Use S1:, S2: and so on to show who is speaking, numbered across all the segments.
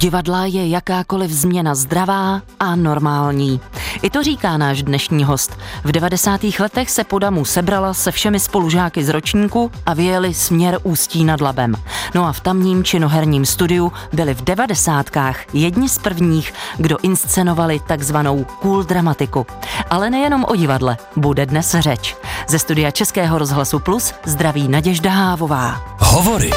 S1: Divadla je jakákoliv změna zdravá a normální. I to říká náš dnešní host. V 90. letech se Podamu sebrala se všemi spolužáky z ročníku a vyjeli směr Ústí nad Labem. No a v tamním činoherním studiu byli v devadesátkách jedni z prvních, kdo inscenovali takzvanou cool dramatiku. Ale nejenom o divadle bude dnes řeč. Ze studia Českého rozhlasu Plus zdraví Naděžda Hávová.
S2: Hovory.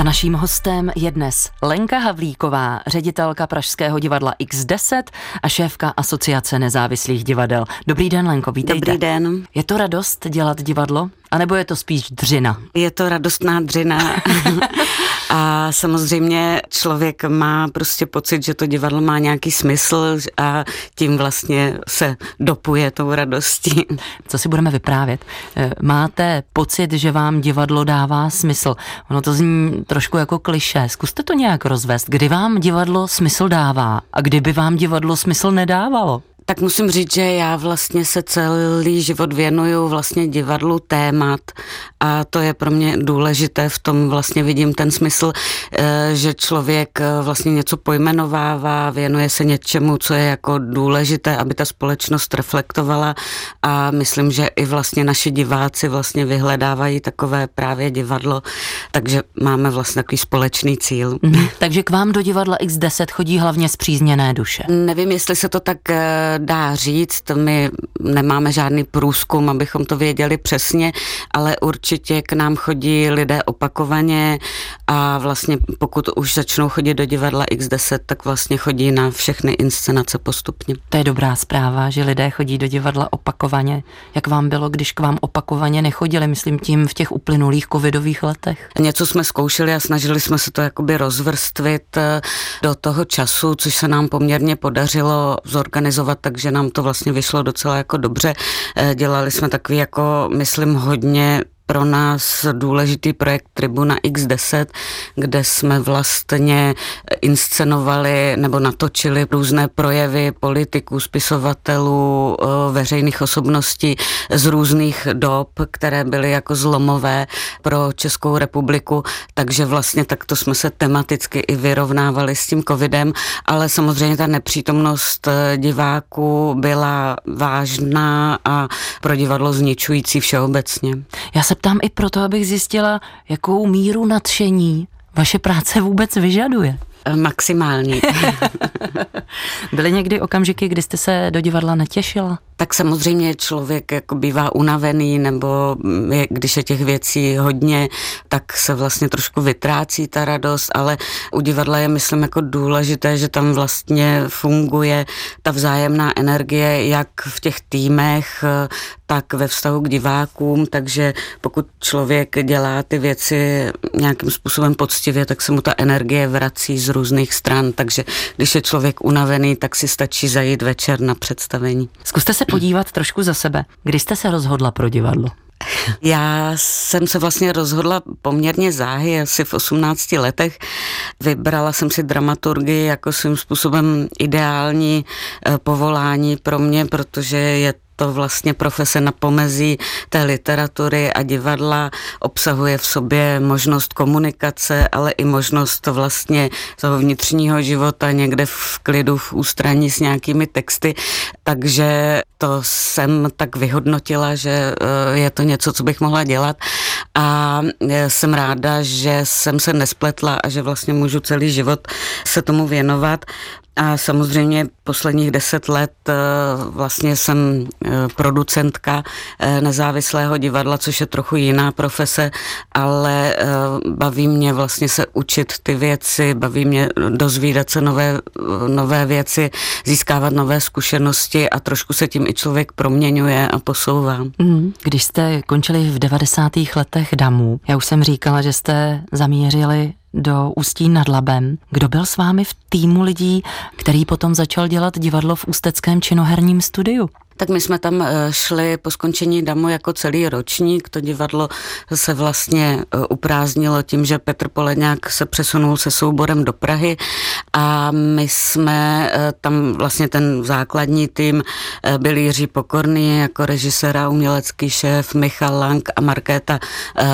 S1: A naším hostem je dnes Lenka Havlíková, ředitelka Pražského divadla X10 a šéfka Asociace nezávislých divadel. Dobrý den, Lenko, vítejte.
S3: Dobrý den.
S1: Je to radost dělat divadlo? A nebo je to spíš dřina?
S3: Je to radostná dřina. a samozřejmě člověk má prostě pocit, že to divadlo má nějaký smysl a tím vlastně se dopuje tou radostí.
S1: Co si budeme vyprávět? Eh, máte pocit, že vám divadlo dává smysl? Ono to zní trošku jako kliše. Zkuste to nějak rozvést. Kdy vám divadlo smysl dává a kdyby vám divadlo smysl nedávalo?
S3: Tak musím říct, že já vlastně se celý život věnuju vlastně divadlu témat a to je pro mě důležité, v tom vlastně vidím ten smysl, eh, že člověk eh, vlastně něco pojmenovává, věnuje se něčemu, co je jako důležité, aby ta společnost reflektovala a myslím, že i vlastně naši diváci vlastně vyhledávají takové právě divadlo, takže máme vlastně takový společný cíl.
S1: Mhm. Takže k vám do divadla X10 chodí hlavně zpřízněné duše.
S3: Nevím, jestli se to tak eh, dá říct, my nemáme žádný průzkum, abychom to věděli přesně, ale určitě k nám chodí lidé opakovaně a vlastně pokud už začnou chodit do divadla X10, tak vlastně chodí na všechny inscenace postupně.
S1: To je dobrá zpráva, že lidé chodí do divadla opakovaně. Jak vám bylo, když k vám opakovaně nechodili, myslím tím v těch uplynulých covidových letech?
S3: Něco jsme zkoušeli a snažili jsme se to jakoby rozvrstvit eh, do toho času, což se nám poměrně podařilo zorganizovat takže nám to vlastně vyšlo docela jako dobře. Eh, dělali jsme takový jako, myslím, hodně pro nás důležitý projekt Tribuna X10, kde jsme vlastně inscenovali nebo natočili různé projevy politiků, spisovatelů, eh, veřejných osobností z různých dob, které byly jako zlomové pro Českou republiku, takže vlastně takto jsme se tematicky i vyrovnávali s tím covidem, ale samozřejmě ta nepřítomnost eh, diváků byla vážná a pro divadlo zničující všeobecně.
S1: Já se ptám i proto, abych zjistila, jakou míru nadšení vaše práce vůbec vyžaduje.
S3: Eh, maximální.
S1: Byly někdy okamžiky, kdy jste se do divadla netěšila?
S3: Tak samozřejmě člověk jako bývá unavený, nebo je, když je těch věcí hodně, tak se vlastně trošku vytrácí ta radost, ale u divadla je, myslím, jako důležité, že tam vlastně funguje ta vzájemná energie, jak v těch týmech, tak ve vztahu k divákům, takže pokud člověk dělá ty věci nějakým způsobem poctivě, tak se mu ta energie vrací z různých stran, takže když je člověk unavený, tak si stačí zajít večer na představení.
S1: Zkuste se podívat trošku za sebe. Kdy jste se rozhodla pro divadlo?
S3: Já jsem se vlastně rozhodla poměrně záhy, asi v 18 letech. Vybrala jsem si dramaturgii jako svým způsobem ideální eh, povolání pro mě, protože je to vlastně profese na pomezí té literatury a divadla obsahuje v sobě možnost komunikace, ale i možnost vlastně toho vnitřního života někde v klidu, v ústraní s nějakými texty. Takže to jsem tak vyhodnotila, že eh, je to něco, co bych mohla dělat a eh, jsem ráda, že jsem se nespletla a že vlastně můžu celý život se tomu věnovat. A samozřejmě posledních deset let eh, vlastně jsem eh, producentka nezávislého divadla, což je trochu jiná profese, ale baví mě vlastně se učit ty věci, baví mě dozvídat se nové, nové věci, získávat nové zkušenosti a trošku se tím i člověk proměňuje a posouvá.
S1: Mm, když jste končili v 90. letech DAMu, já už jsem říkala, že jste zamířili do Ústí nad Labem. Kdo byl s vámi v týmu lidí, který potom začal dělat divadlo v Ústeckém činoherním studiu?
S3: Tak my jsme tam eh, šli po skončení damu jako celý ročník. To divadlo se vlastně eh, uprázdnilo tím, že Petr Poledňák se přesunul se souborem do Prahy a my jsme eh, tam vlastně ten základní tým byl Jiří Pokorný jako režisér a umělecký šéf, Michal Lang a Markéta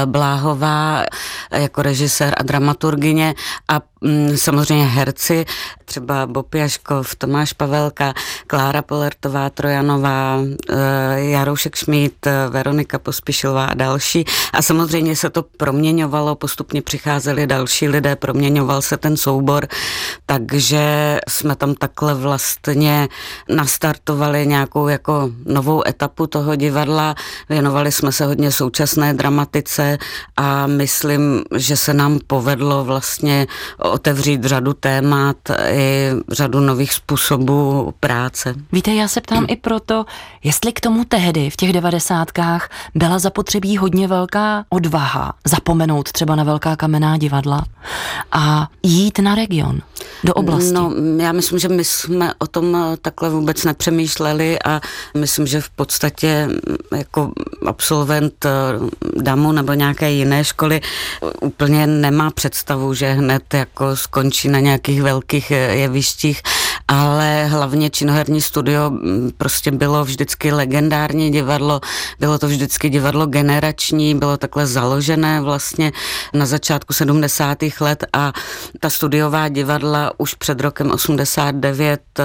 S3: Bláhová jako režisér a dramaturgině a samozřejmě herci, třeba Bob Jaškov, Tomáš Pavelka, Klára Polertová, Trojanová, eh, Jaroušek Šmít, Veronika Pospišilová a další. A samozřejmě se to proměňovalo, postupně přicházeli další lidé, proměňoval se ten soubor, takže jsme tam takhle vlastně nastartovali nějakou jako novou etapu toho divadla, věnovali jsme se hodně současné dramatice a myslím, že se nám povedlo vlastně otevřít řadu témat i řadu nových způsobů práce.
S1: Víte, já se ptám i proto, jestli k tomu tehdy v těch devadesátkách byla zapotřebí hodně velká odvaha zapomenout třeba na velká kamenná divadla a jít na region, do oblasti.
S3: No, já myslím, že my jsme o tom takhle vůbec nepřemýšleli a myslím, že v podstatě jako absolvent eh, DAMu nebo nějaké jiné školy úplně nemá představu, že hned jako skončí na nějakých velkých eh, jevištích, ale hlavně činoherní studio mm, prostě bylo vždycky legendární divadlo, bylo to vždycky divadlo generační, bylo takhle založené vlastně na začátku 70. let a ta studiová divadla už před rokem 89 eh,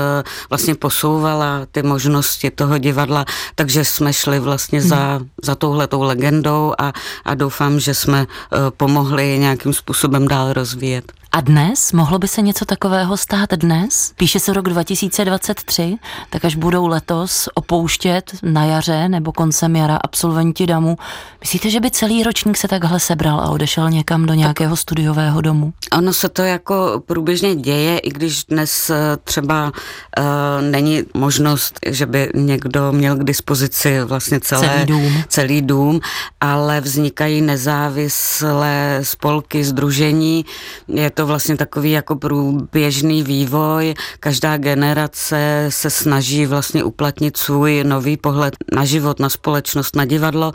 S3: vlastně posouvala ty možnosti toho divadla, takže jsme šli vlastně hmm. za, za touhletou legendou a, a doufám, že jsme eh, pomohli nějakým způsobem dál rozvíjet.
S1: A dnes? Mohlo by se něco takového stát dnes? Píše se rok 2023, tak až budou letos opouštět na jaře nebo koncem jara absolventi DAMu, myslíte, že by celý ročník se takhle sebral a odešel někam do nějakého studiového domu?
S3: Ono se to jako průběžně děje, i když dnes eh, třeba uh, není možnost, že by někdo měl k dispozici vlastně celé,
S1: celý, dům.
S3: celý dům, ale vznikají nezávislé spolky, združení, je to to vlastně takový jako průběžný vývoj. Každá generace se snaží vlastně uplatnit svůj nový pohled na život, na společnost, na divadlo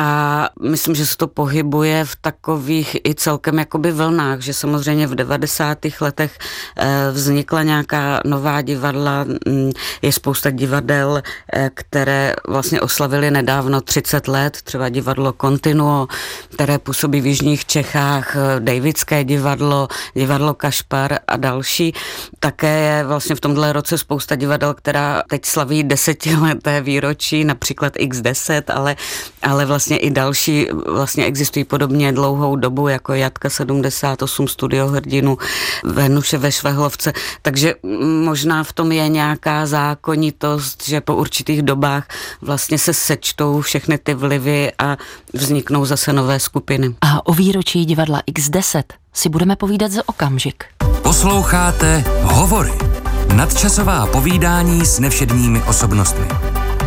S3: a myslím, že se to pohybuje v takových i celkem jakoby vlnách, že samozřejmě v 90. letech eh, vznikla nějaká nová divadla, mm, je spousta divadel, eh, které vlastně oslavili nedávno 30 let, třeba divadlo Continuo, které působí v Jižních Čechách, eh, Davidské divadlo, divadlo Kašpar a další. Také je vlastně v tomhle roce spousta divadel, která teď slaví desetileté výročí, například X10, ale, ale vlastně vlastně i další vlastně existují podobně dlouhou dobu, jako Jatka 78, Studio Hrdinu, Venuše ve Švehlovce, takže možná v tom je nějaká zákonitost, že po určitých dobách vlastně se sečtou všechny ty vlivy a vzniknou zase nové skupiny.
S1: A o výročí divadla X10 si budeme povídat za okamžik.
S2: Posloucháte Hovory. Nadčasová povídání s nevšedními osobnostmi.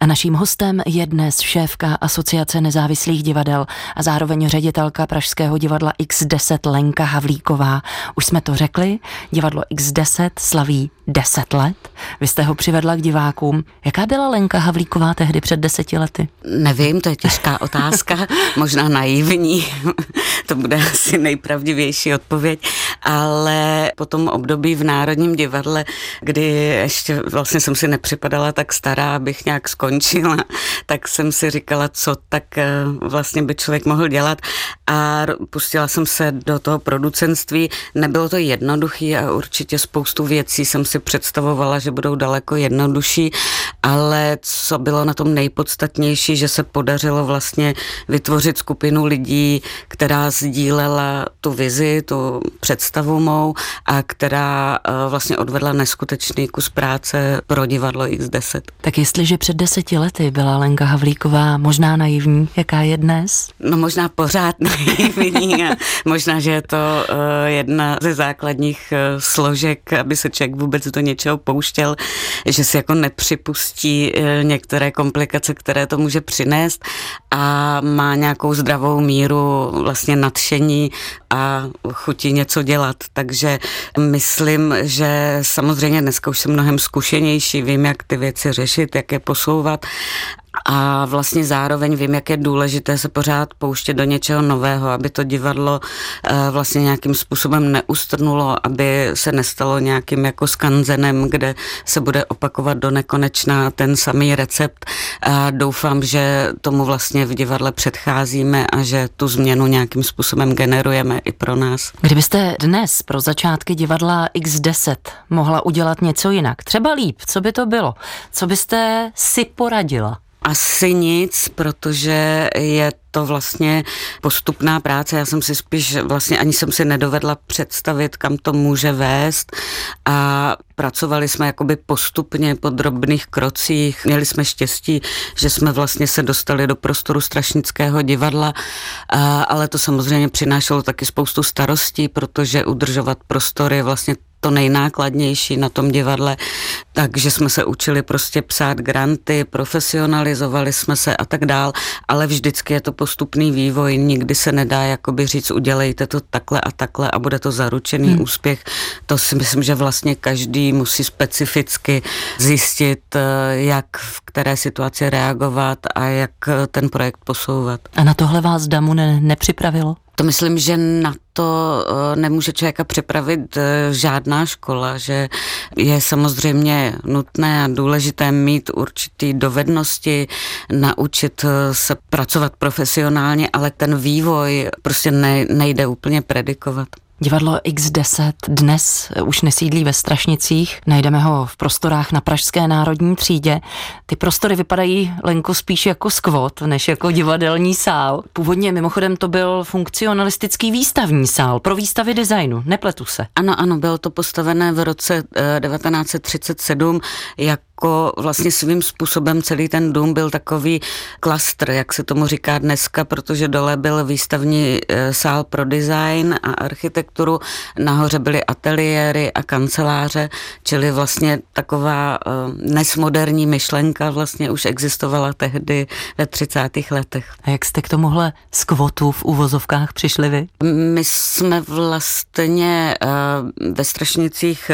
S1: A naším hostem je dnes šéfka Asociace nezávislých divadel a zároveň ředitelka Pražského divadla X10 Lenka Havlíková. Už jsme to řekli, divadlo X10 slaví 10 let. Vy jste ho přivedla k divákům. Jaká byla Lenka Havlíková tehdy před deseti lety?
S3: Nevím, to je těžká otázka, možná naivní, to bude asi nejpravdivější odpověď, ale po tom období v Národním divadle, kdy ještě vlastně jsem si nepřipadala tak stará, abych nějak skončila, tak jsem si říkala, co tak eh, vlastně by člověk mohl dělat a pustila jsem se do toho producentství. Nebylo to jednoduché a určitě spoustu věcí jsem si představovala, že budou daleko jednodušší, ale co bylo na tom nejpodstatnější, že se podařilo vlastně vytvořit skupinu lidí, která sdílela tu vizi, tu představu mou a která eh, vlastně odvedla neskutečný kus práce pro divadlo X10.
S1: Tak jestliže před deseti lety byla Lenka Havlíková možná naivní, jaká je dnes?
S3: No možná pořád naivní a možná, že je to eh, jedna ze základních eh, složek, aby se člověk vůbec do něčeho pouštěl, že si jako nepřipustí některé komplikace, které to může přinést a má nějakou zdravou míru vlastně nadšení a chutí něco dělat. Takže myslím, že samozřejmě dneska už jsem mnohem zkušenější, vím, jak ty věci řešit, jak je posouvat a vlastně zároveň vím, jak je důležité se pořád pouštět do něčeho nového, aby to divadlo eh, vlastně nějakým způsobem neustrnulo, aby se nestalo nějakým jako skanzenem, kde se bude opakovat do nekonečna ten samý recept. A doufám, že tomu vlastně v divadle předcházíme a že tu změnu nějakým způsobem generujeme i pro nás.
S1: Kdybyste dnes pro začátky divadla X10 mohla udělat něco jinak, třeba líp, co by to bylo? Co byste si poradila?
S3: Asi nic, protože je to vlastně postupná práce. Já jsem si spíš vlastně ani jsem si nedovedla představit, kam to může vést a pracovali jsme jakoby postupně po drobných krocích. Měli jsme štěstí, že jsme vlastně se dostali do prostoru Strašnického divadla, ale to samozřejmě přinášelo taky spoustu starostí, protože udržovat prostory vlastně to nejnákladnější na tom divadle, takže jsme se učili prostě psát granty, profesionalizovali jsme se a tak dál, ale vždycky je to postupný vývoj, nikdy se nedá jakoby říct, udělejte to takhle a takhle a bude to zaručený hmm. úspěch. To si myslím, že vlastně každý musí specificky zjistit, eh, jak v které situaci reagovat a jak eh, ten projekt posouvat.
S1: A na tohle vás Damu ne, nepřipravilo?
S3: To myslím, že na to eh, nemůže člověka připravit eh, žádná škola, že je samozřejmě nutné a důležité mít určitý dovednosti, naučit eh, se pracovat profesionálně, ale ten vývoj prostě nejde úplně predikovat.
S1: Divadlo X10 dnes už nesídlí ve Strašnicích, najdeme ho v prostorách na Pražské národní třídě. Ty prostory vypadají, Lenko, spíš jako skvot, než jako divadelní sál. Původně mimochodem to byl funkcionalistický výstavní sál pro výstavy designu, nepletu se.
S3: Ano, ano, bylo to postavené v roce 1937 eh, jak jako vlastně svým způsobem celý ten dům byl takový klastr, jak se tomu říká dneska, protože dole byl výstavní e, sál pro design a architekturu, nahoře byly ateliéry a kanceláře, čili vlastně taková e, nesmoderní myšlenka vlastně už existovala tehdy ve 30. letech.
S1: A jak jste k tomuhle skvotu v uvozovkách přišli vy?
S3: My jsme vlastně e, ve Strašnicích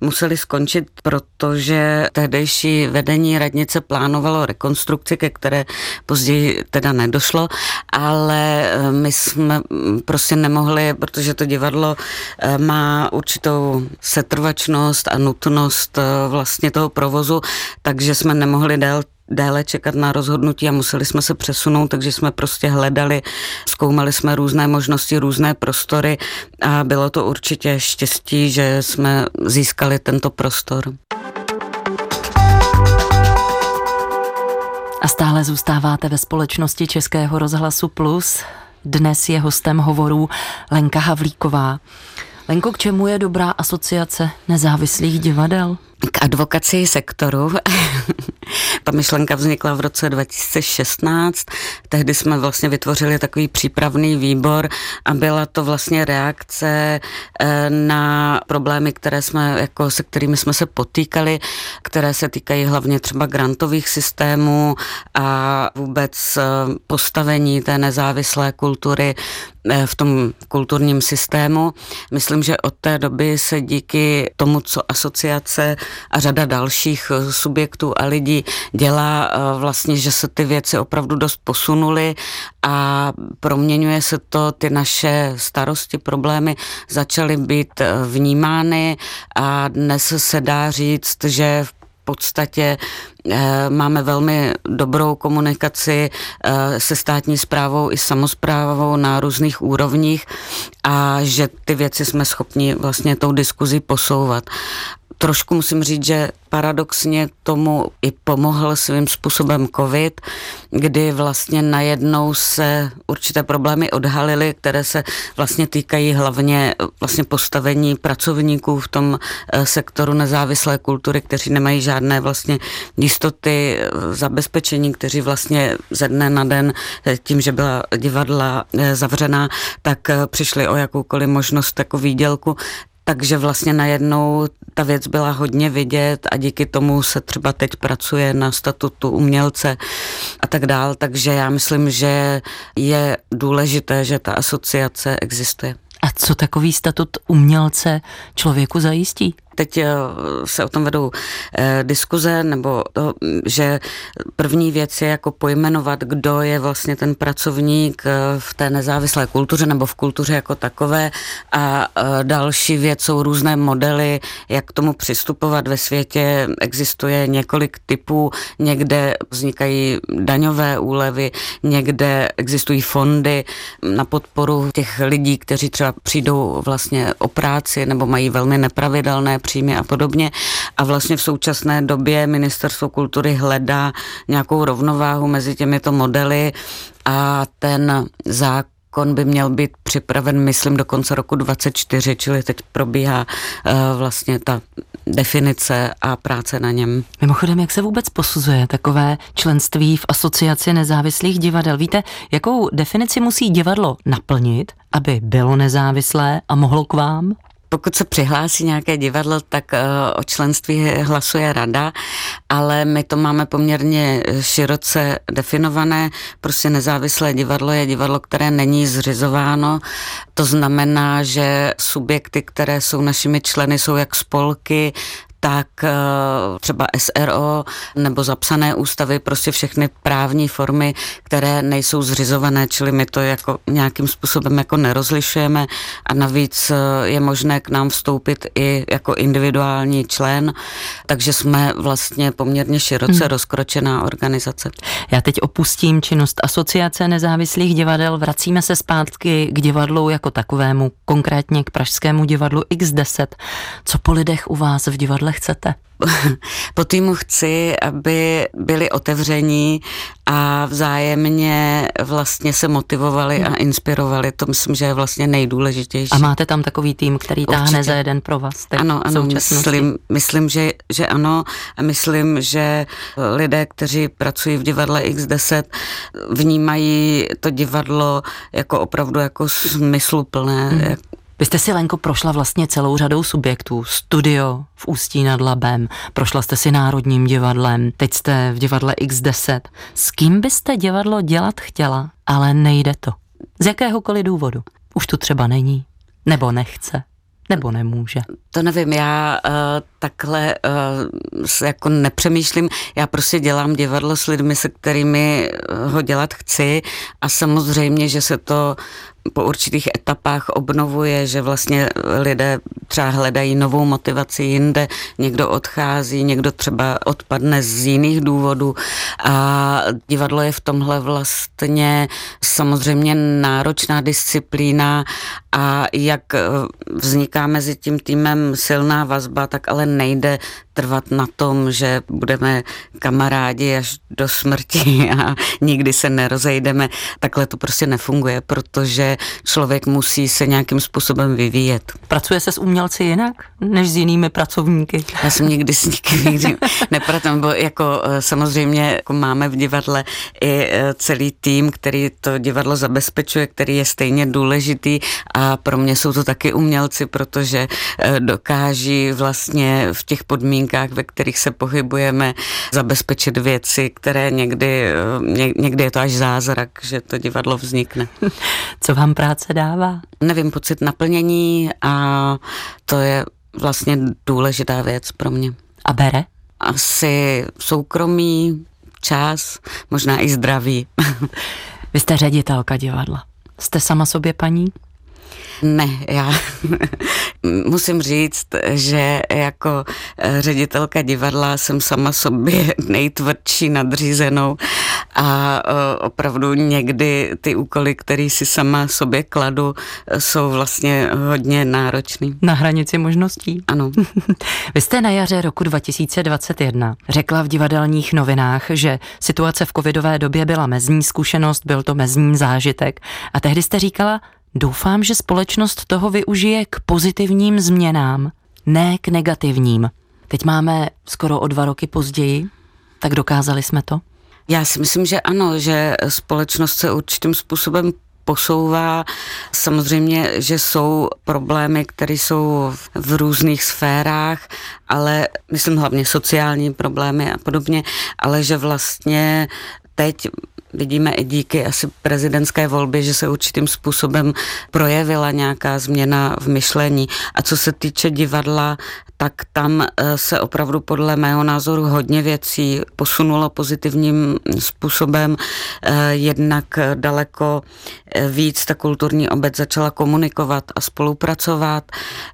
S3: museli skončit, protože tehdy tehdejší vedení radnice plánovalo rekonstrukci, ke které později teda nedošlo, ale eh, my jsme prostě nemohli, protože to divadlo eh, má určitou setrvačnost a nutnost eh, vlastně toho provozu, takže jsme nemohli déle déle čekat na rozhodnutí a museli jsme se přesunout, takže jsme prostě hledali, zkoumali jsme různé možnosti, různé prostory a bylo to určitě štěstí, že jsme získali tento prostor.
S1: A stále zůstáváte ve společnosti Českého rozhlasu Plus. Dnes je hostem hovorů Lenka Havlíková. Lenko, k čemu je dobrá asociace nezávislých divadel?
S3: K advokaci sektoru. Ta myšlenka vznikla v roce 2016. Tehdy jsme vlastně vytvořili takový přípravný výbor a byla to vlastně reakce eh, na problémy, které jsme, jako se kterými jsme se potýkali, které se týkají hlavně třeba grantových systémů a vůbec eh, postavení té nezávislé kultury eh, v tom kulturním systému. Myslím, že od té doby se díky tomu, co asociace a řada dalších eh, subjektů a lidí dělá eh, vlastně, že se ty věci opravdu dost posunuly a proměňuje se to, ty naše starosti, problémy začaly být eh, vnímány a dnes se dá říct, že v podstatě máme velmi dobrou komunikaci se státní zprávou i samozprávou na různých úrovních a že ty věci jsme schopni vlastně tou diskuzi posouvat trošku musím říct, že paradoxně tomu i pomohl svým způsobem covid, kdy vlastně najednou se určité problémy odhalily, které se vlastně týkají hlavně vlastně postavení pracovníků v tom eh, sektoru nezávislé kultury, kteří nemají žádné vlastně jistoty eh, zabezpečení, kteří vlastně ze dne na den eh, tím, že byla divadla zavřená, tak přišli o jakoukoliv možnost jako výdělku, takže vlastně najednou ta věc byla hodně vidět a díky tomu se třeba teď pracuje na statutu umělce a tak dál. Takže já myslím, že je důležité, že ta asociace existuje.
S1: Co takový statut umělce člověku zajistí?
S3: Teď eh, se o tom vedou eh, diskuze, nebo to, že první věc je jako pojmenovat, kdo je vlastně ten pracovník eh, v té nezávislé kultuře nebo v kultuře jako takové a další věc jsou různé modely, jak k tomu přistupovat ve světě. Existuje několik typů, někde vznikají daňové úlevy, někde existují fondy na podporu těch lidí, kteří třeba přijdou vlastně o práci nebo mají velmi nepravidelné příjmy a podobně. A vlastně v současné době Ministerstvo kultury hledá nějakou rovnováhu mezi těmito modely a ten zákon Kon by měl být připraven, myslím, do konce roku 24, čili teď probíhá uh, vlastně ta definice a práce na něm.
S1: Mimochodem, jak se vůbec posuzuje takové členství v asociaci nezávislých divadel? Víte, jakou definici musí divadlo naplnit, aby bylo nezávislé a mohlo k vám?
S3: Pokud se přihlásí nějaké divadlo, tak uh, o členství hlasuje rada, ale my to máme poměrně široce definované. Prostě nezávislé divadlo je divadlo, které není zřizováno. To znamená, že subjekty, které jsou našimi členy, jsou jak spolky, tak eh, třeba SRO nebo zapsané ústavy, prostě všechny právní formy, které nejsou zřizované, čili my to jako nějakým způsobem jako nerozlišujeme a navíc eh, je možné k nám vstoupit i jako individuální člen, takže jsme vlastně poměrně široce hmm. rozkročená organizace.
S1: Já teď opustím činnost Asociace nezávislých divadel, vracíme se zpátky k divadlu jako takovému, konkrétně k Pražskému divadlu X10. Co po lidech u vás v divadle divadle chcete?
S3: Po týmu chci, aby byli otevření a vzájemně vlastně se motivovali a hmm. inspirovali. To myslím, že je vlastně nejdůležitější.
S1: A máte tam takový tým, který táhne Určitě. za jeden pro vás?
S3: Ano, ano, myslím, myslím že, že ano. A myslím, že lidé, kteří pracují v divadle X10, vnímají to divadlo jako opravdu jako smysluplné, hmm.
S1: Vy jste si, Lenko, prošla vlastně celou řadou subjektů. Studio v Ústí nad Labem, prošla jste si Národním divadlem, teď jste v divadle X10. S kým byste divadlo dělat chtěla, ale nejde to? Z jakéhokoliv důvodu. Už tu třeba není, nebo nechce, nebo nemůže?
S3: To nevím, já uh, takhle uh, jako nepřemýšlím, já prostě dělám divadlo s lidmi, se kterými ho dělat chci. A samozřejmě, že se to po určitých etapách obnovuje, že vlastně lidé třeba hledají novou motivaci jinde, někdo odchází, někdo třeba odpadne z jiných důvodů. A divadlo je v tomhle vlastně samozřejmě náročná disciplína. A jak vzniká mezi tím týmem silná vazba, tak ale nejde trvat na tom, že budeme kamarádi až do smrti a nikdy se nerozejdeme. Takhle to prostě nefunguje, protože člověk musí se nějakým způsobem vyvíjet.
S1: Pracuje se s umělci jinak než s jinými pracovníky?
S3: Já jsem nikdy s nikým nikdy nepracoval, bo jako eh, samozřejmě jako máme v divadle i eh, celý tým, který to divadlo zabezpečuje, který je stejně důležitý a pro mě jsou to taky umělci, protože eh, dokáží vlastně v těch podmínkách podmínkách, ve kterých se pohybujeme, zabezpečit věci, které někdy, eh, někdy je to až zázrak, že to divadlo vznikne.
S1: Co vám práce dává?
S3: Nevím, pocit naplnění a to je vlastně důležitá věc pro mě.
S1: A bere?
S3: Asi soukromí, čas, možná i zdraví.
S1: Vy jste ředitelka divadla. Jste sama sobě paní?
S3: Ne, já musím říct, že jako eh, ředitelka divadla jsem sama sobě nejtvrdší nadřízenou a eh, opravdu někdy ty úkoly, které si sama sobě kladu, jsou vlastně hodně náročný.
S1: Na hranici možností.
S3: Ano.
S1: Vy jste na jaře roku 2021 řekla v divadelních novinách, že situace v covidové době byla mezní zkušenost, byl to mezní zážitek a tehdy jste říkala, Doufám, že společnost toho využije k pozitivním změnám, ne k negativním. Teď máme skoro o dva roky později, tak dokázali jsme to?
S3: Já si myslím, že ano, že společnost se určitým způsobem posouvá. Samozřejmě, že jsou problémy, které jsou v různých sférách, ale myslím hlavně sociální problémy a podobně, ale že vlastně teď vidíme i díky asi prezidentské volbě, že se určitým způsobem projevila nějaká změna v myšlení. A co se týče divadla, tak tam eh, se opravdu podle mého názoru hodně věcí posunulo pozitivním způsobem. Eh, jednak daleko eh, víc ta kulturní obec začala komunikovat a spolupracovat.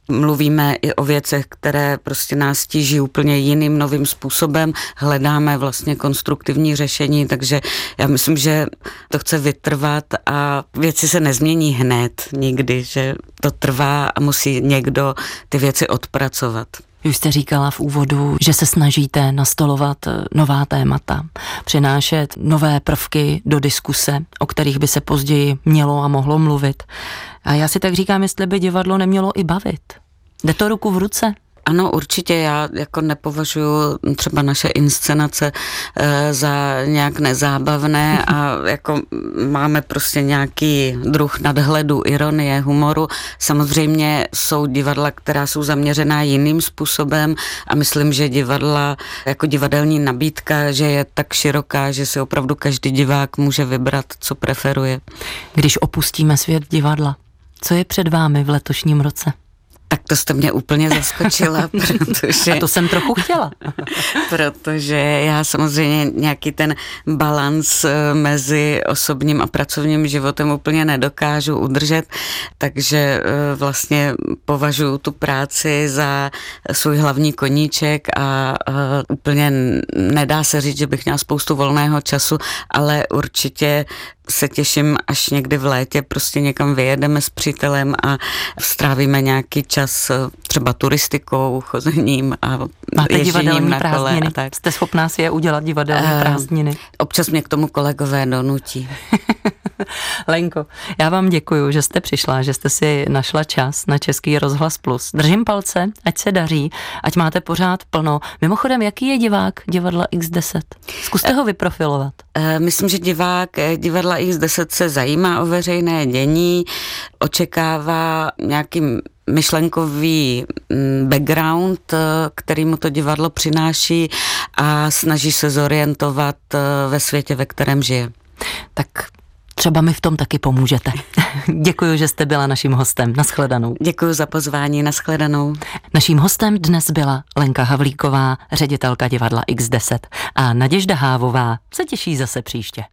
S3: Mluvíme i o věcech, které prostě nás tíží úplně jiným novým způsobem. Hledáme vlastně konstruktivní řešení, takže já myslím, že to chce vytrvat a věci se nezmění hned nikdy, že to trvá a musí někdo ty věci odpracovat.
S1: Už jste říkala v úvodu, že se snažíte nastolovat eh, nová témata, přinášet nové prvky do diskuse, o kterých by se později mělo a mohlo mluvit. A já si tak říkám, jestli by divadlo nemělo i bavit. Jde to ruku v ruce?
S3: Ano, určitě já jako nepovažuji třeba naše inscenace e, za nějak nezábavné a jako máme prostě nějaký druh nadhledu, ironie, humoru. Samozřejmě jsou divadla, která jsou zaměřená jiným způsobem a myslím, že divadla jako divadelní nabídka, že je tak široká, že si opravdu každý divák může vybrat, co preferuje.
S1: Když opustíme svět divadla, co je před vámi v letošním roce?
S3: To jste mě úplně zaskočila, protože...
S1: A to jsem trochu chtěla.
S3: protože já samozřejmě nějaký ten balans eh, mezi osobním a pracovním životem úplně nedokážu udržet, takže eh, vlastně považuji tu práci za svůj hlavní koníček a eh, úplně nedá se říct, že bych měla spoustu volného času, ale určitě se těším, až někdy v létě prostě někam vyjedeme s přítelem a strávíme nějaký čas třeba turistikou, chozením a
S1: Máte divadelní na prázdniny. Kole a tak. Jste schopná si je udělat divadelní uh, prázdniny?
S3: Občas mě k tomu kolegové donutí.
S1: Lenko, já vám děkuji, že jste přišla, že jste si našla čas na Český rozhlas Plus. Držím palce, ať se daří, ať máte pořád plno. Mimochodem, jaký je divák divadla X10? Zkuste ho vyprofilovat.
S3: Eh, myslím, že divák eh, divadla X10 se zajímá o veřejné dění, očekává nějaký myšlenkový mm, background, eh, který mu to divadlo přináší a snaží se zorientovat ve světě, ve kterém žije.
S1: Tak Třeba mi v tom taky pomůžete. Děkuji, že jste byla naším hostem. Naschledanou.
S3: Děkuji za pozvání. Naschledanou.
S1: Naším hostem dnes byla Lenka Havlíková, ředitelka divadla X10 a Naděžda Hávová se těší zase příště.